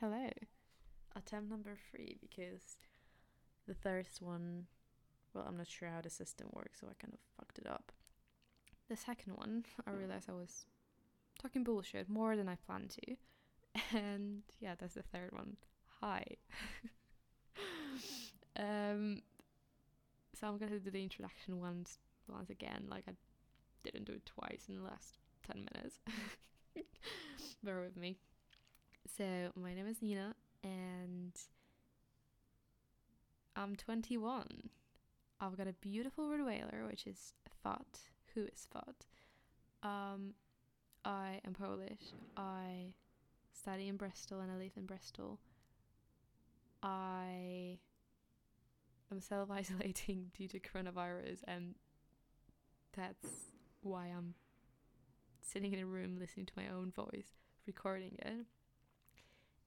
Hello. Attempt number three because the first one, well, I'm not sure how the system works, so I kind of fucked it up. The second one, I realized I was talking bullshit more than I planned to. And yeah, that's the third one. Hi. um, so I'm gonna do the introduction once once again, like I didn't do it twice in the last ten minutes. Bear with me. So my name is Nina and I'm 21. I've got a beautiful Rottweiler, which is Fat, who is Fat. Um, I am Polish. I study in Bristol and I live in Bristol. I am self isolating due to coronavirus, and that's why I'm sitting in a room listening to my own voice, recording it.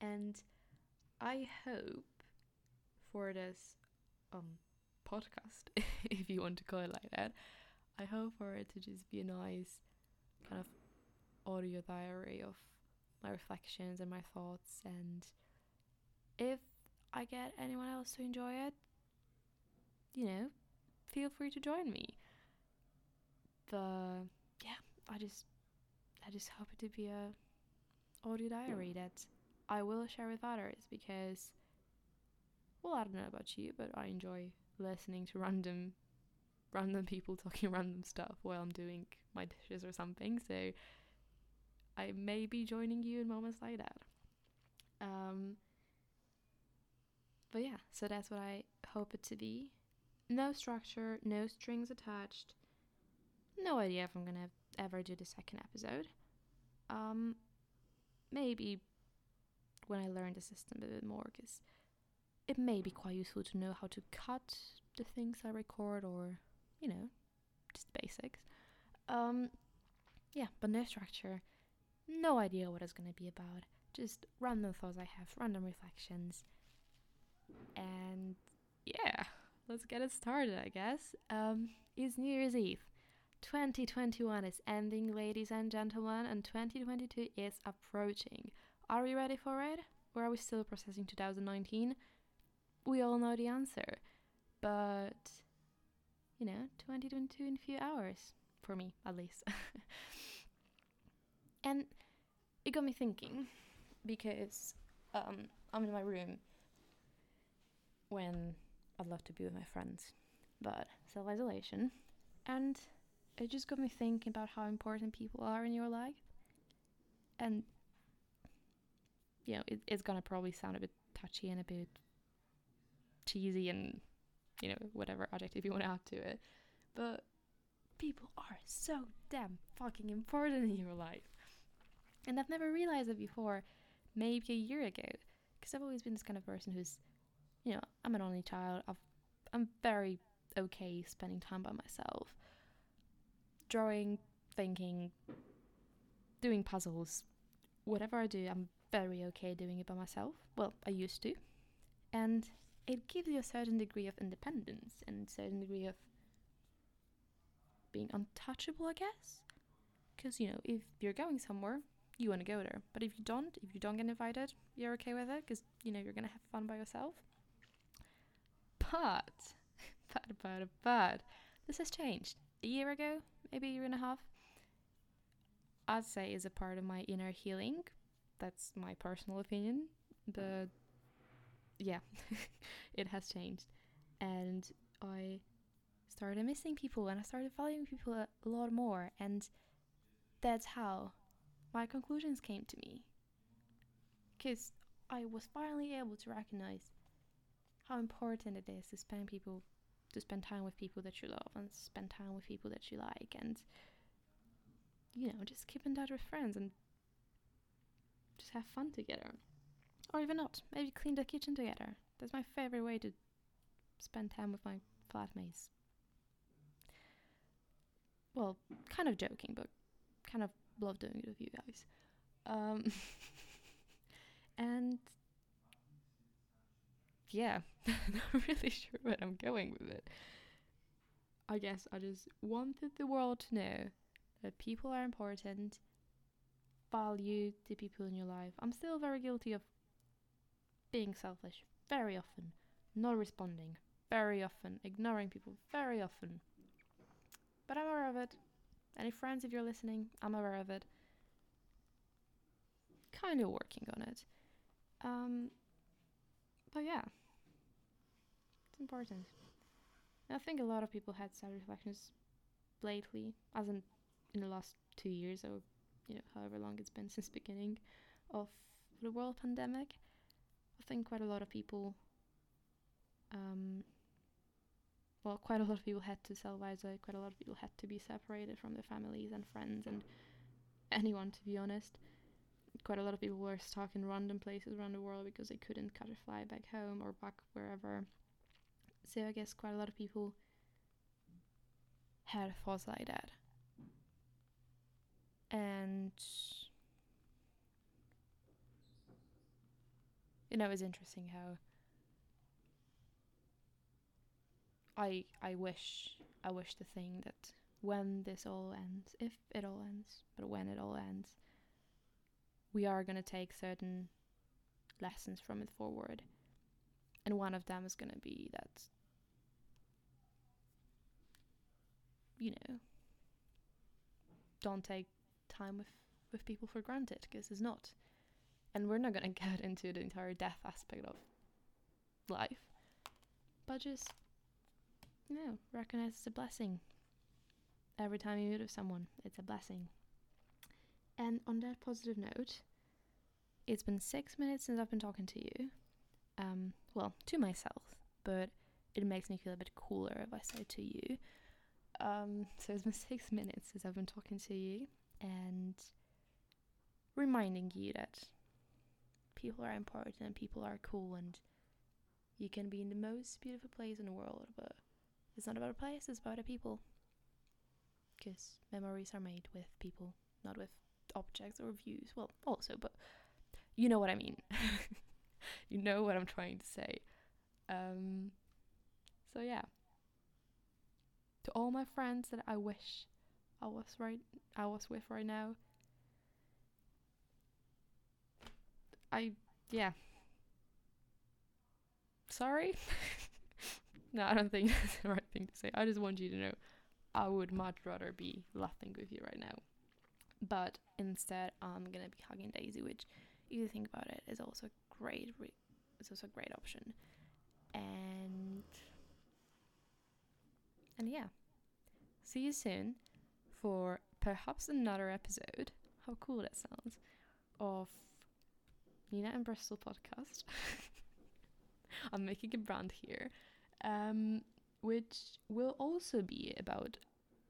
And I hope for this um podcast, if you want to call it like that, I hope for it to just be a nice kind of audio diary of my reflections and my thoughts and if I get anyone else to enjoy it, you know, feel free to join me. But yeah, I just I just hope it to be a audio diary that I will share with others because well, I don't know about you, but I enjoy listening to random random people talking random stuff while I'm doing my dishes or something. So I may be joining you in moments like that. Um, but yeah, so that's what I hope it to be. No structure, no strings attached. No idea if I'm gonna ever do the second episode. Um, maybe when I learn the system a bit more, because it may be quite useful to know how to cut the things I record, or you know, just basics. Um, yeah, but no structure. No idea what it's gonna be about. Just random thoughts I have, random reflections. And yeah, let's get it started, I guess. Um, it's New Year's Eve. 2021 is ending, ladies and gentlemen, and 2022 is approaching. Are we ready for it? Or are we still processing 2019? We all know the answer. But, you know, 2022 in a few hours. For me, at least. and it got me thinking because um, I'm in my room when I'd love to be with my friends, but self isolation. And it just got me thinking about how important people are in your life. And, you know, it, it's gonna probably sound a bit touchy and a bit cheesy and, you know, whatever adjective you want to add to it. But people are so damn fucking important in your life. And I've never realized it before, maybe a year ago, because I've always been this kind of person who's, you know, I'm an only child. I've, I'm very okay spending time by myself, drawing, thinking, doing puzzles, whatever I do, I'm very okay doing it by myself. Well, I used to, and it gives you a certain degree of independence and a certain degree of being untouchable, I guess. Because you know, if you're going somewhere, you want to go there. But if you don't, if you don't get invited, you're okay with it because you know you're gonna have fun by yourself. But, but, but, but, this has changed. A year ago, maybe a year and a half, I'd say is a part of my inner healing. That's my personal opinion. Mm. But yeah, it has changed. And I started missing people and I started valuing people a lot more. And that's how my conclusions came to me. Because I was finally able to recognize how important it is to spend people to spend time with people that you love and spend time with people that you like and you know, just keep in touch with friends and have fun together. Or even not. Maybe clean the kitchen together. That's my favorite way to spend time with my flatmates. Well, kind of joking, but kind of love doing it with you guys. Um, and yeah, not really sure where I'm going with it. I guess I just wanted the world to know that people are important, value to people in your life. I'm still very guilty of being selfish very often, not responding very often, ignoring people very often. But I'm aware of it. Any friends, if you're listening, I'm aware of it. Kind of working on it. Um, but yeah, it's important. I think a lot of people had self reflections lately, as in in the last two years or you know however long it's been since beginning of the world pandemic. I think quite a lot of people, um, well, quite a lot of people had to self isolate. Quite a lot of people had to be separated from their families and friends and anyone, to be honest. Quite a lot of people were stuck in random places around the world because they couldn't catch a flight back home or back wherever. So I guess quite a lot of people had thoughts like that. And you know, it's interesting how I I wish I wish to think that when this all ends, if it all ends, but when it all ends, we are gonna take certain lessons from it forward. And one of them is gonna be that you know don't take time with with people for granted because it's not and we're not going to get into the entire death aspect of life but just you know recognize it's a blessing. Every time you meet with someone it's a blessing. And on that positive note it's been six minutes since i've been talking to you. Um well to myself but it makes me feel a bit cooler if i say to you. Um so it's been six minutes since i've been talking to you and reminding you that people are important and people are cool and you can be in the most beautiful place in the world, but it's not about a place, it's about a people. Because memories are made with people, not with objects or views. Well, also, but you know what I mean. you know what I'm trying to say. Um, so, yeah. To all my friends that I wish I was right I was with right now. I yeah. Sorry. no, I don't think that's the right thing to say. I just want you to know I would much rather be laughing with you right now. But instead, I'm gonna be hugging Daisy, which, if you think about it, is also great. Re- it's also a great option, and and yeah. See you soon for perhaps another episode. How cool that sounds! Of Nina and Bristol podcast. I'm making a brand here, um, which will also be about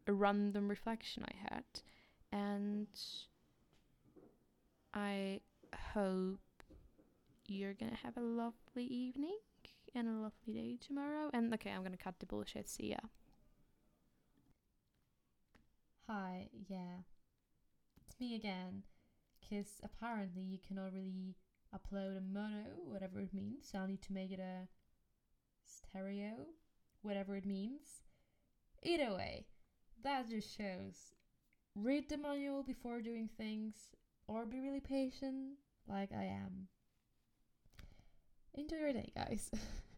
a random reflection I had, and I hope you're gonna have a lovely evening and a lovely day tomorrow. And okay, I'm gonna cut the bullshit. See ya. Hi, yeah. It's me again. Because apparently you cannot really upload a mono, whatever it means. So I'll need to make it a stereo, whatever it means. Either way, that just shows read the manual before doing things or be really patient like I am. Enjoy your day, guys.